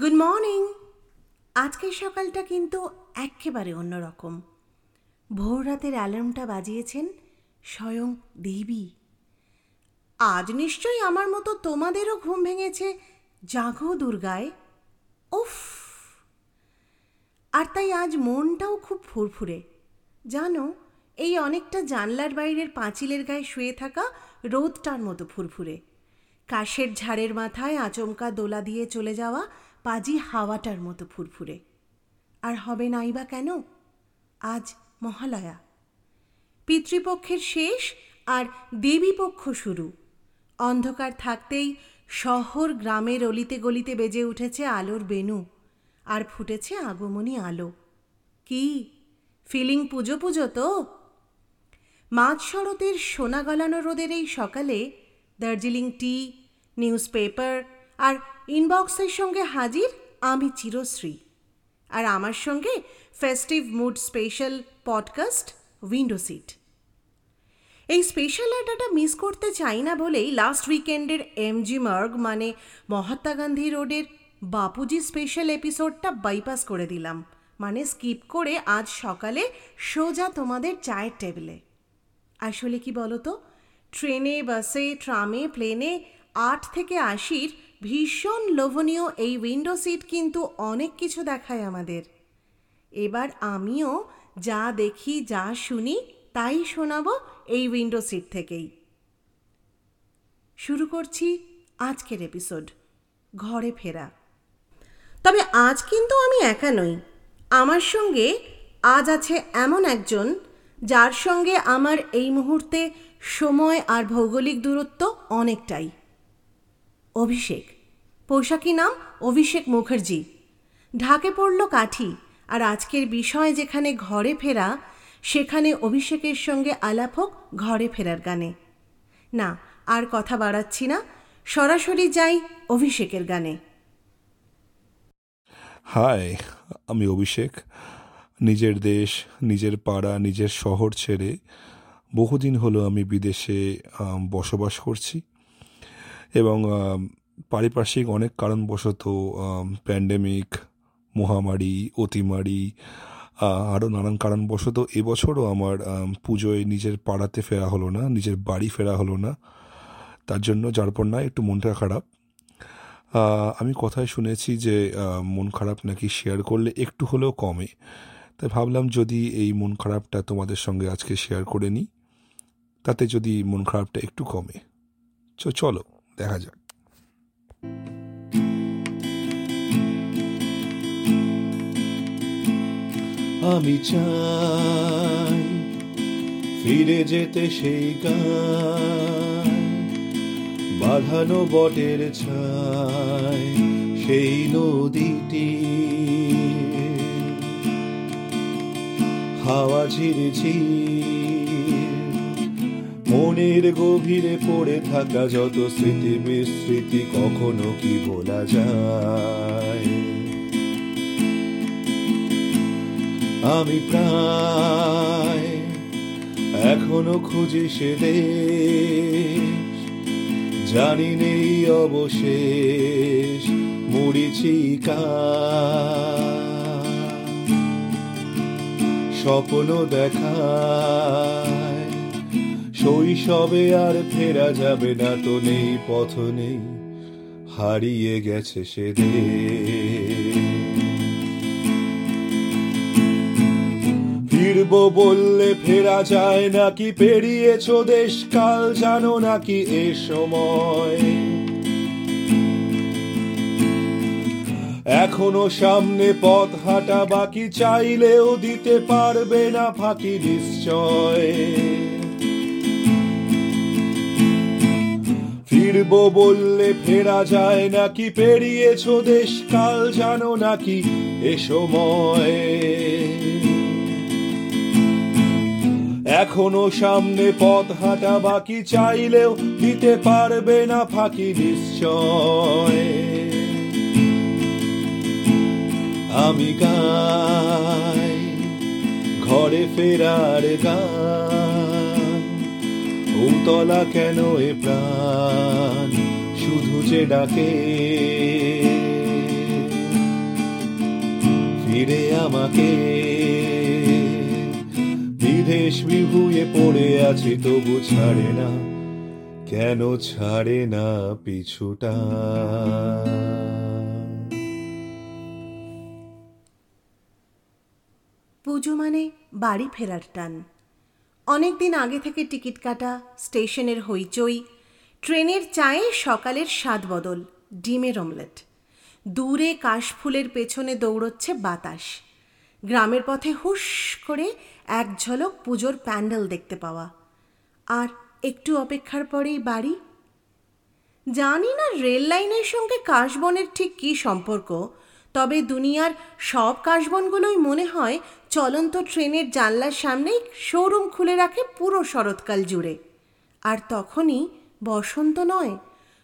Good morning আজকের সকালটা কিন্তু একেবারে অন্যরকম। ভোর রাতের অ্যালার্মটা বাজিয়েছেন স্বয়ং দেবী। আজ নিশ্চয়ই আমার মতো তোমাদেরও ঘুম ভেঙেছে জাগো দুর্গায়। উফ! আর তাই আজ মনটাও খুব ফুরফুরে। জানো, এই অনেকটা জানলার বাইরের পাঁচিলের গায়ে শুয়ে থাকা রোদটার মতো ফুরফুরে। কাশের ঝাড়ের মাথায় আচমকা দোলা দিয়ে চলে যাওয়া পাজি হাওয়াটার মতো ফুরফুরে। আর হবে নাই বা কেন? আজ মহালয়া। পিতৃপক্ষের শেষ আর দেবীপক্ষ শুরু। অন্ধকার থাকতেই শহর গ্রামের অলিতে গলিতে বেজে উঠেছে আলোর বেনু আর ফুটেছে আগমনী আলো। কি? ফিলিং পুজো পুজো তো? মাঝ শরতের সোনা গলানো রোদের এই সকালে দার্জিলিং টি নিউজ পেপার আর ইনবক্সের সঙ্গে হাজির আমি চিরশ্রী। আর আমার সঙ্গে festive mood special podcast window seat এই স্পেশাল আড্ডাটা মিস করতে চাই না বলেই লাস্ট উইকেন্ডের এমজি মার্গ মানে মহাত্মা গান্ধী রোডের বাপুজি স্পেশাল এপিসোডটা বাইপাস করে দিলাম। মানে স্কিপ করে আজ সকালে সোজা তোমাদের চায়ের টেবিলে আসলে কি বলো তো ট্রেনে, বাসে ট্রামে প্লেনে আট থেকে আশির ভীষণ লোভনীয় এই উইন্ডো সিট কিন্তু অনেক কিছু দেখায় আমাদের। এবার আমিও যা দেখি, যা শুনি, তাই শোনাবো এই উইন্ডো সিট থেকেই। শুরু করছি আজকের এপিসোড ঘরে ফেরা। তবে আজ কিন্তু আমি একা নই। আমার সঙ্গে আজ আছে এমন একজন যার সঙ্গে আমার এই মুহূর্তে সময় আর ভৌগোলিক দূরত্ব অনেকটাই। অভিষেক। পোশাকি নাম অভিষেক মুখার্জি। ঢাকে পড়ল কাঠি, আর আজকের বিষয় যেখানে ঘরে ফেরা, সেখানে অভিষেকের সঙ্গে আলাপ হোক ঘরে ফেরার গানে। না, আর কথা বাড়াচ্ছি না, সরাসরি যাই অভিষেকের গানে। হাই, আমি অভিষেক। নিজের দেশ, নিজের পাড়া, নিজের শহর ছেড়ে বহুদিন হলো আমি বিদেশে বসবাস করছি। এবং পারিপার্শ্বিক অনেক কারণবশত প্যান্ডেমিক মহামারী, অতিমারি আরও নানান কারণবশত এবছরও আমার পুজোয় নিজের পাড়াতে ফেরা হলো না, নিজের বাড়ি ফেরা হলো না। তার জন্য যার পর না একটু মনটা খারাপ। আমি কথায় শুনেছি যে মন খারাপ নাকি শেয়ার করলে একটু হলেও কমে। তাই ভাবলাম যদি এই মন খারাপটা তোমাদের সঙ্গে আজকে শেয়ার করে নিই, তাতে যদি মন খারাপটা একটু কমে। চলো, দেখা যাক। আমি চাই ফিরে যেতে সেই গান। বাঁধানো বটের ছায় সেই নদীটি। হাওয়া ঝিরঝির মনের গভীরে পড়ে থাকা যত স্মৃতি বিস্মৃতি কখনো কি বলা যায়? আমি প্রায় এখনও খুঁজি সে দেশ, জানি নেই অবশেষ মরিচিকা স্বপ্ন দেখায় শৈশবে আর ফেরা যাবে না তো নেই, পথ নেই, হারিয়ে গেছে সে ফিরবো বললে ফেরা যায় নাকি, পেরিয়েছ দেশ, কাল জানো নাকি এ সময়। এখনও সামনে পথ হাঁটা বাকি, চাইলেও দিতে পারবে না ফাঁকি নিশ্চয়। ফিরবো বললে ফেরা যায় নাকি? পেরিয়েছ দেশ, কাল জানো নাকি? এ সময় এখনও সামনে পথ হাঁটা বাকি, চাইলেও দিতে পারবে না ফাঁকি নিশ্চয়। আমি গাই ঘরে ফেরার গান উতলা কেন এ প্রাণ? শুধু যে ডাকে। ফিরে আমাকে। বিদেশ বিভুয়ে পড়ে আছি, তবু ছাড়ে না। কেন ছাড়ে না পিছুটা? পুজো মানে বাড়ি ফেরার টান। অনেক দিন আগে থেকে টিকিট কাটা, স্টেশনের হইচই, ট্রেনের চায়ে সকালের স্বাদ বদল, ডিমের অমলেট। দূরে কাশফুলের পেছনে দৌড়চ্ছে বাতাস। গ্রামের পথে হুশ করে এক ঝলক পুজোর প্যান্ডেল দেখতে পাওয়া। আর একটু অপেক্ষার পরেই বাড়ি? জানি না রেল লাইনের সঙ্গে কাশবনের ঠিক কী সম্পর্ক তবে দুনিয়ার সব কাশবনগুলোই মনে হয় চলন্ত ট্রেনের জানলার সামনেই শোরুম খুলে রাখে পুরো শরৎকাল জুড়ে। আর তখনই বসন্ত নয়,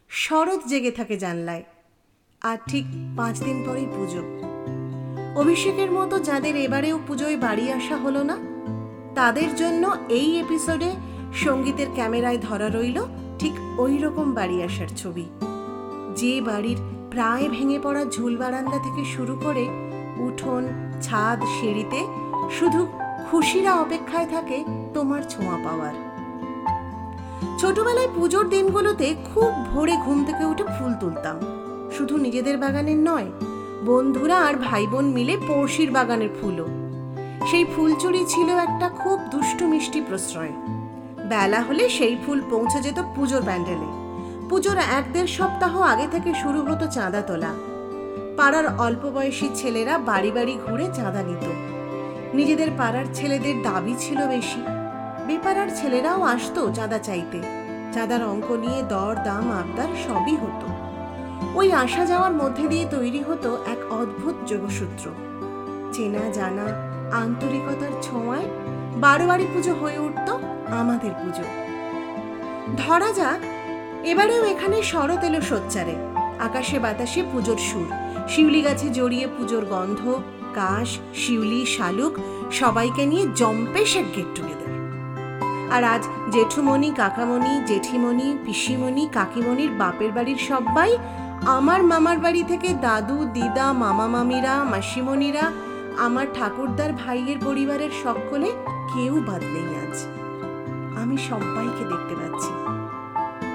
শরৎ জেগে থাকে জানলায়। আর ঠিক পাঁচ দিন পরেই পুজো। অভিষেকের মতো যাদের এবারেও পুজোয় বাড়ি আসা হলো না, তাদের জন্য এই এপিসোডে সঙ্গীতের ক্যামেরায় ধরা রইল ঠিক ওই রকম বাড়ি আসার ছবি। যে বাড়ির প্রায় ভেঙে পড়া ঝুল বারান্দা থেকে শুরু করে উঠোন, ছাদ, সিঁড়িতে শুধু খুশিরা অপেক্ষায় থাকে তোমার ছোঁয়া পাওয়ার। ছোটবেলায় পুজোর দিনগুলোতে খুব ভোরে ঘুম থেকে উঠে ফুল তুলতাম। শুধু নিজেদের বাগানের নয়, বন্ধুরা আর ভাই বোন মিলে পড়শির বাগানের ফুলও। সেই ফুল চুরি ছিল একটা খুব দুষ্টু মিষ্টি প্রশ্রয়। বেলা হলে সেই ফুল পৌঁছে যেত পুজোর প্যান্ডেলে। পুজোর এক দেড় সপ্তাহ আগে থেকে শুরু হতো চাঁদা তোলা। পাড়ার অল্প বয়সী ছেলেরা বাড়ি বাড়ি ঘুরে চাঁদা নিত। নিজেদের পাড়ার ছেলেদের দাবি ছিল বেশি। বেপাড়ার ছেলেরাও আসতো চাঁদা চাইতে। চাঁদার অঙ্ক নিয়ে দর, দাম, আবদার সবই হতো। ওই আসা যাওয়ার মধ্যে দিয়ে তৈরি হতো এক অদ্ভুত যোগসূত্র। চেনা, জানা, আন্তরিকতার ছোঁয়ায় বারো বাড়ি পুজো হয়ে উঠত আমাদের পুজো। ধরা যাক এবারেও এখানে শরৎ এলো সোচ্চারে। আকাশে বাতাসে পুজোর সুর। শিউলি গাছে জড়িয়ে পুজোর গন্ধ, কাশ, শিউলি, শালুক, সবাইকে নিয়ে জম্পেশের গেট টুগেদার। আর আজ জেঠুমণি, কাকামণি, জেঠিমণি, পিসিমণি, কাকিমণির বাপের বাড়ির সবাই আমার মামার বাড়ি থেকে দাদু, দিদা, মামা মামিরা, মাসিমণিরা, আমার ঠাকুরদার ভাইয়ের পরিবারের সকলে কেউ বাদ নেই আজ। আমি সবাইকে দেখতে পাচ্ছি।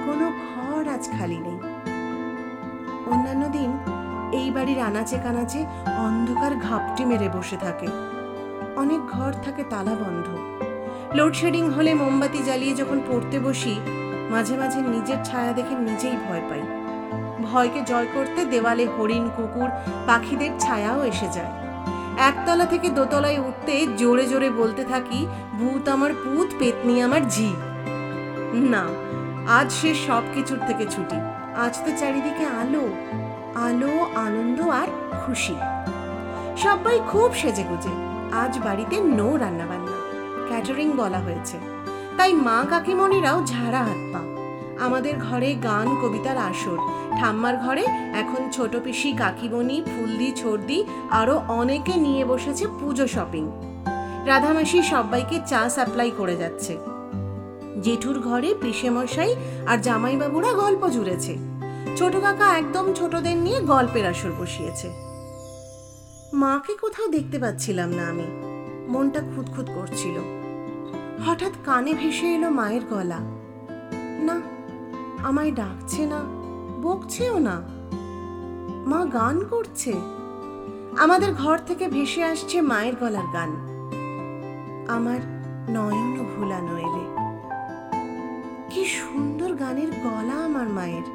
কোনো ঘর আজ খালি নেই। অন্যান্য দিন এই বাড়ির আনাচে কানাচে অন্ধকার ঘাপটি মেরে বসে থাকে। অনেক ঘর থাকে তালা বন্ধ। লোডশেডিং হলে মোমবাতি জ্বালিয়ে যখন পড়তে বসি, মাঝে মাঝে নিজের ছায়া দেখে নিজেই ভয় পাই। ভয়কে জয় করতে দেওয়ালে হরিণ, কুকুর, পাখিদের ছায়াও এসে যায়। একতলা থেকে দোতলায় উঠতে জোরে জোরে বলতে থাকি, ভূত আমার পুত, পেতনি আমার ঝি। না আজ সে সব কিছুর থেকে ছুটি। আজ তো চারিদিকে আলো। আলো, আনন্দ আর খুশি। সবাই খুব সেজে গুজে আজ বাড়িতে নো রান্না বান্না ক্যাটারিং বলা হয়েছে। তাই মা কাকিমণিরাও ঝাড়া হাত পা। আমাদের ঘরে গান, কবিতার আসর। ঠাম্মার ঘরে এখন ছোট পিসি, কাকিমণি, ফুলদি ছর্দি আরও অনেকে নিয়ে বসেছে পুজো শপিং। রাধামাসি সবাইকে চা সাপ্লাই করে যাচ্ছে। জেঠুর ঘরে পিসেমশাই আর জামাইবাবুরা গল্প জুড়েছে। ছোট কাকা একদম ছোটদের নিয়ে গল্পের আসর বসিয়েছে। মাকে কোথাও দেখতে পাচ্ছিলাম না আমি। মনটা খুঁতখুত করছিল। হঠাৎ কানে ভেসে এলো মায়ের গলা। না, আমায় ডাকছে না, বকছেও না। মা গান করছে। আমাদের ঘর থেকে ভেসে আসছে মায়ের গলার গান। আমার নয়ন ভুলানো এলে। সুন্দর গানের গলা আমার মায়ের।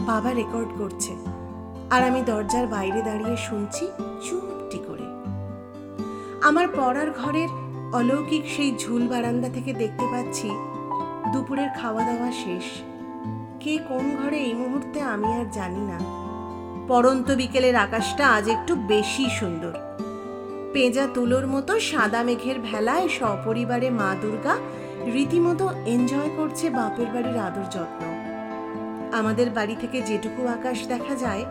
বাবা রেকর্ড করছে। আর আমি দরজার বাইরে দাঁড়িয়ে শুনছি চুপটি করে। আমার পড়ার ঘরের অলৌকিক সেই ঝুল বারান্দা থেকে দেখতে পাচ্ছি দুপুরের খাওয়া দাওয়া শেষ। কে কোন ঘরে এই মুহূর্তে আমি আর জানি না। পরন্ত বিকেলের আকাশটা আজ একটু বেশি সুন্দর। পেঁজা তুলোর মতো সাদা মেঘের ভেলায় সপরিবারে মা দুর্গা রীতিমতো এনজয় করছে বাপের বাড়ির আদর যত্ন। আমাদের বাড়ি থেকে যেটুকু আকাশ দেখা যায়,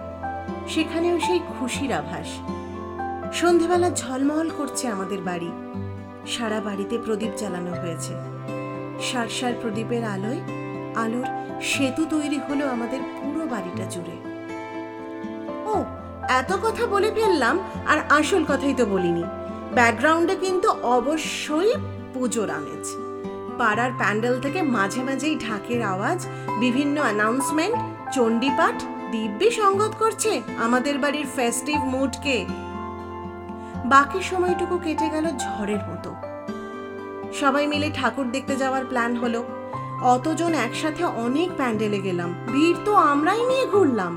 সেখানেও সেই খুশির আভাস। সন্ধেবেলা ঝলমল করছে আমাদের বাড়ি। সারা বাড়িতে প্রদীপ জ্বালানো হয়েছে। সারসার প্রদীপের আলোয় আলোর সেতু তৈরি হলো আমাদের পুরো বাড়িটা জুড়ে। ও, এত কথা বলে ফেললাম আর আসল কথাই তো বলিনি। ব্যাকগ্রাউন্ডে কিন্তু অবশ্যই পুজোর আমেজ। পাড়ার প্যান্ডেল থেকে মাঝে মাঝেই ঢাকের আওয়াজ, বিভিন্ন অ্যানাউন্সমেন্ট চণ্ডীপাঠ দিব্যি সঙ্গত করছে আমাদের বাড়ির ফেস্টিভ মুডকে বাকি সময়টুকু কেটে গেল ঝড়ের মতো। সবাই মিলে ঠাকুর দেখতে যাওয়ার প্ল্যান হলো। অতজন একসাথে অনেক প্যান্ডেলে গেলাম। ভিড় তো আমরাই নিয়ে ঘুরলাম।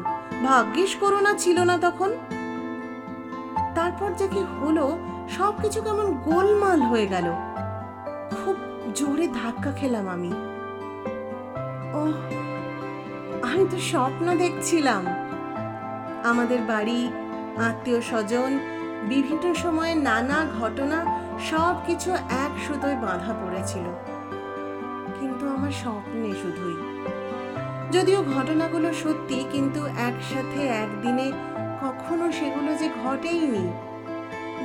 ভাগ্যিস করোনা ছিল না তখন। তারপর যে কি হলো, সবকিছু কেমন গোলমাল হয়ে গেল। জোরে ধাক্কা খেলাম আমি। ও আমি তো স্বপ্ন দেখছিলাম। আমাদের বাড়ি, আত্মীয় স্বজন, বিভিন্ন সময়ে নানা ঘটনা সব কিছু এক সুতোয় বাঁধা পড়েছিল। কিন্তু আমার স্বপ্নে শুধুই। যদিও ঘটনাগুলো সত্যি, কিন্তু একসাথে একদিনে কখনো সেগুলো যে ঘটেইনি।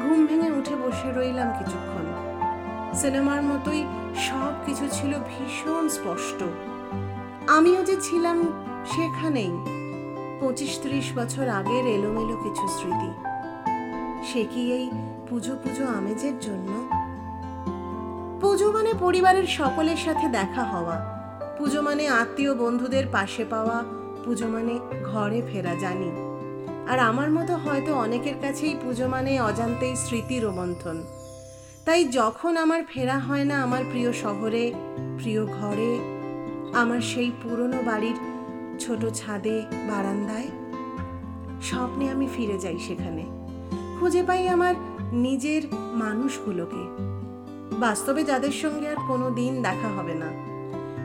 ঘুম ভেঙে উঠে বসে রইলাম কিছুক্ষণ। সিনেমার মতোই সব কিছু ছিল ভীষণ স্পষ্ট। আমিও যে ছিলাম সেখানেই পঁচিশ ত্রিশ বছর আগের এলোমেলো কিছু স্মৃতি। সে কি এই পুজো পুজো আমেজের জন্য? পুজো মানে পরিবারের সকলের সাথে দেখা হওয়া। পুজো মানে আত্মীয় বন্ধুদের পাশে পাওয়া। পুজো মানে ঘরে ফেরা জানি। আর আমার মতো হয়তো অনেকের কাছেই পুজো মানে অজান্তেই স্মৃতি রোমন্থন। তাই যখন আমার ফেরা হয় না আমার প্রিয় শহরে, প্রিয় ঘরে, আমার সেই পুরনো বাড়ির ছোট ছাদে, বারান্দায়, স্বপ্নে আমি ফিরে যাই সেখানে। খুঁজে পাই আমার নিজের মানুষগুলোকে। বাস্তবে যাদের সঙ্গে আর কোনো দিন দেখা হবে না।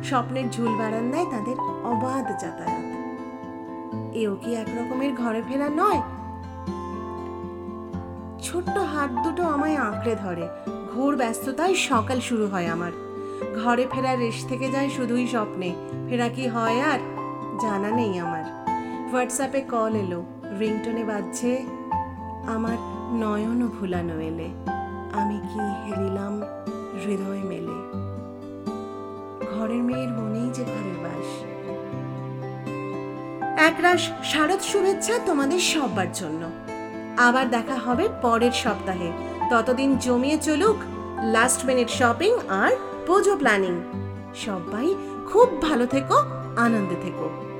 স্বপ্নের ঝুল বারান্দায় তাদের অবাধ যাতায়াত। এও কি এক রকমের ঘরে ফেরা নয়? ছোট্ট হাত দুটো আমায় আঁকড়ে ধরে। ঘোর ব্যস্ততায় সকাল শুরু হয় আমার। ঘরে ফেরা রেশ থেকে যায় শুধুই স্বপ্নে। ফেরা কি হয় আর জানা নেই আমার। হোয়াটসঅ্যাপে কল এলো। রিংটনে বাজছে, আমার নয়ন ভুলানো এলে। আমি কি হেরিলাম হৃদয় মেলে? ঘরের মেয়ের মনেই যে ঘরের বাস। একরাশ, শারদ শুভেচ্ছা তোমাদের সবার জন্য। আবার দেখা হবে পরের সপ্তাহে। ততদিন জমিয়ে চলুক লাস্ট মিনিট শপিং আর পুজো প্ল্যানিং সবাই খুব ভালো থেকো, আনন্দে থেকো।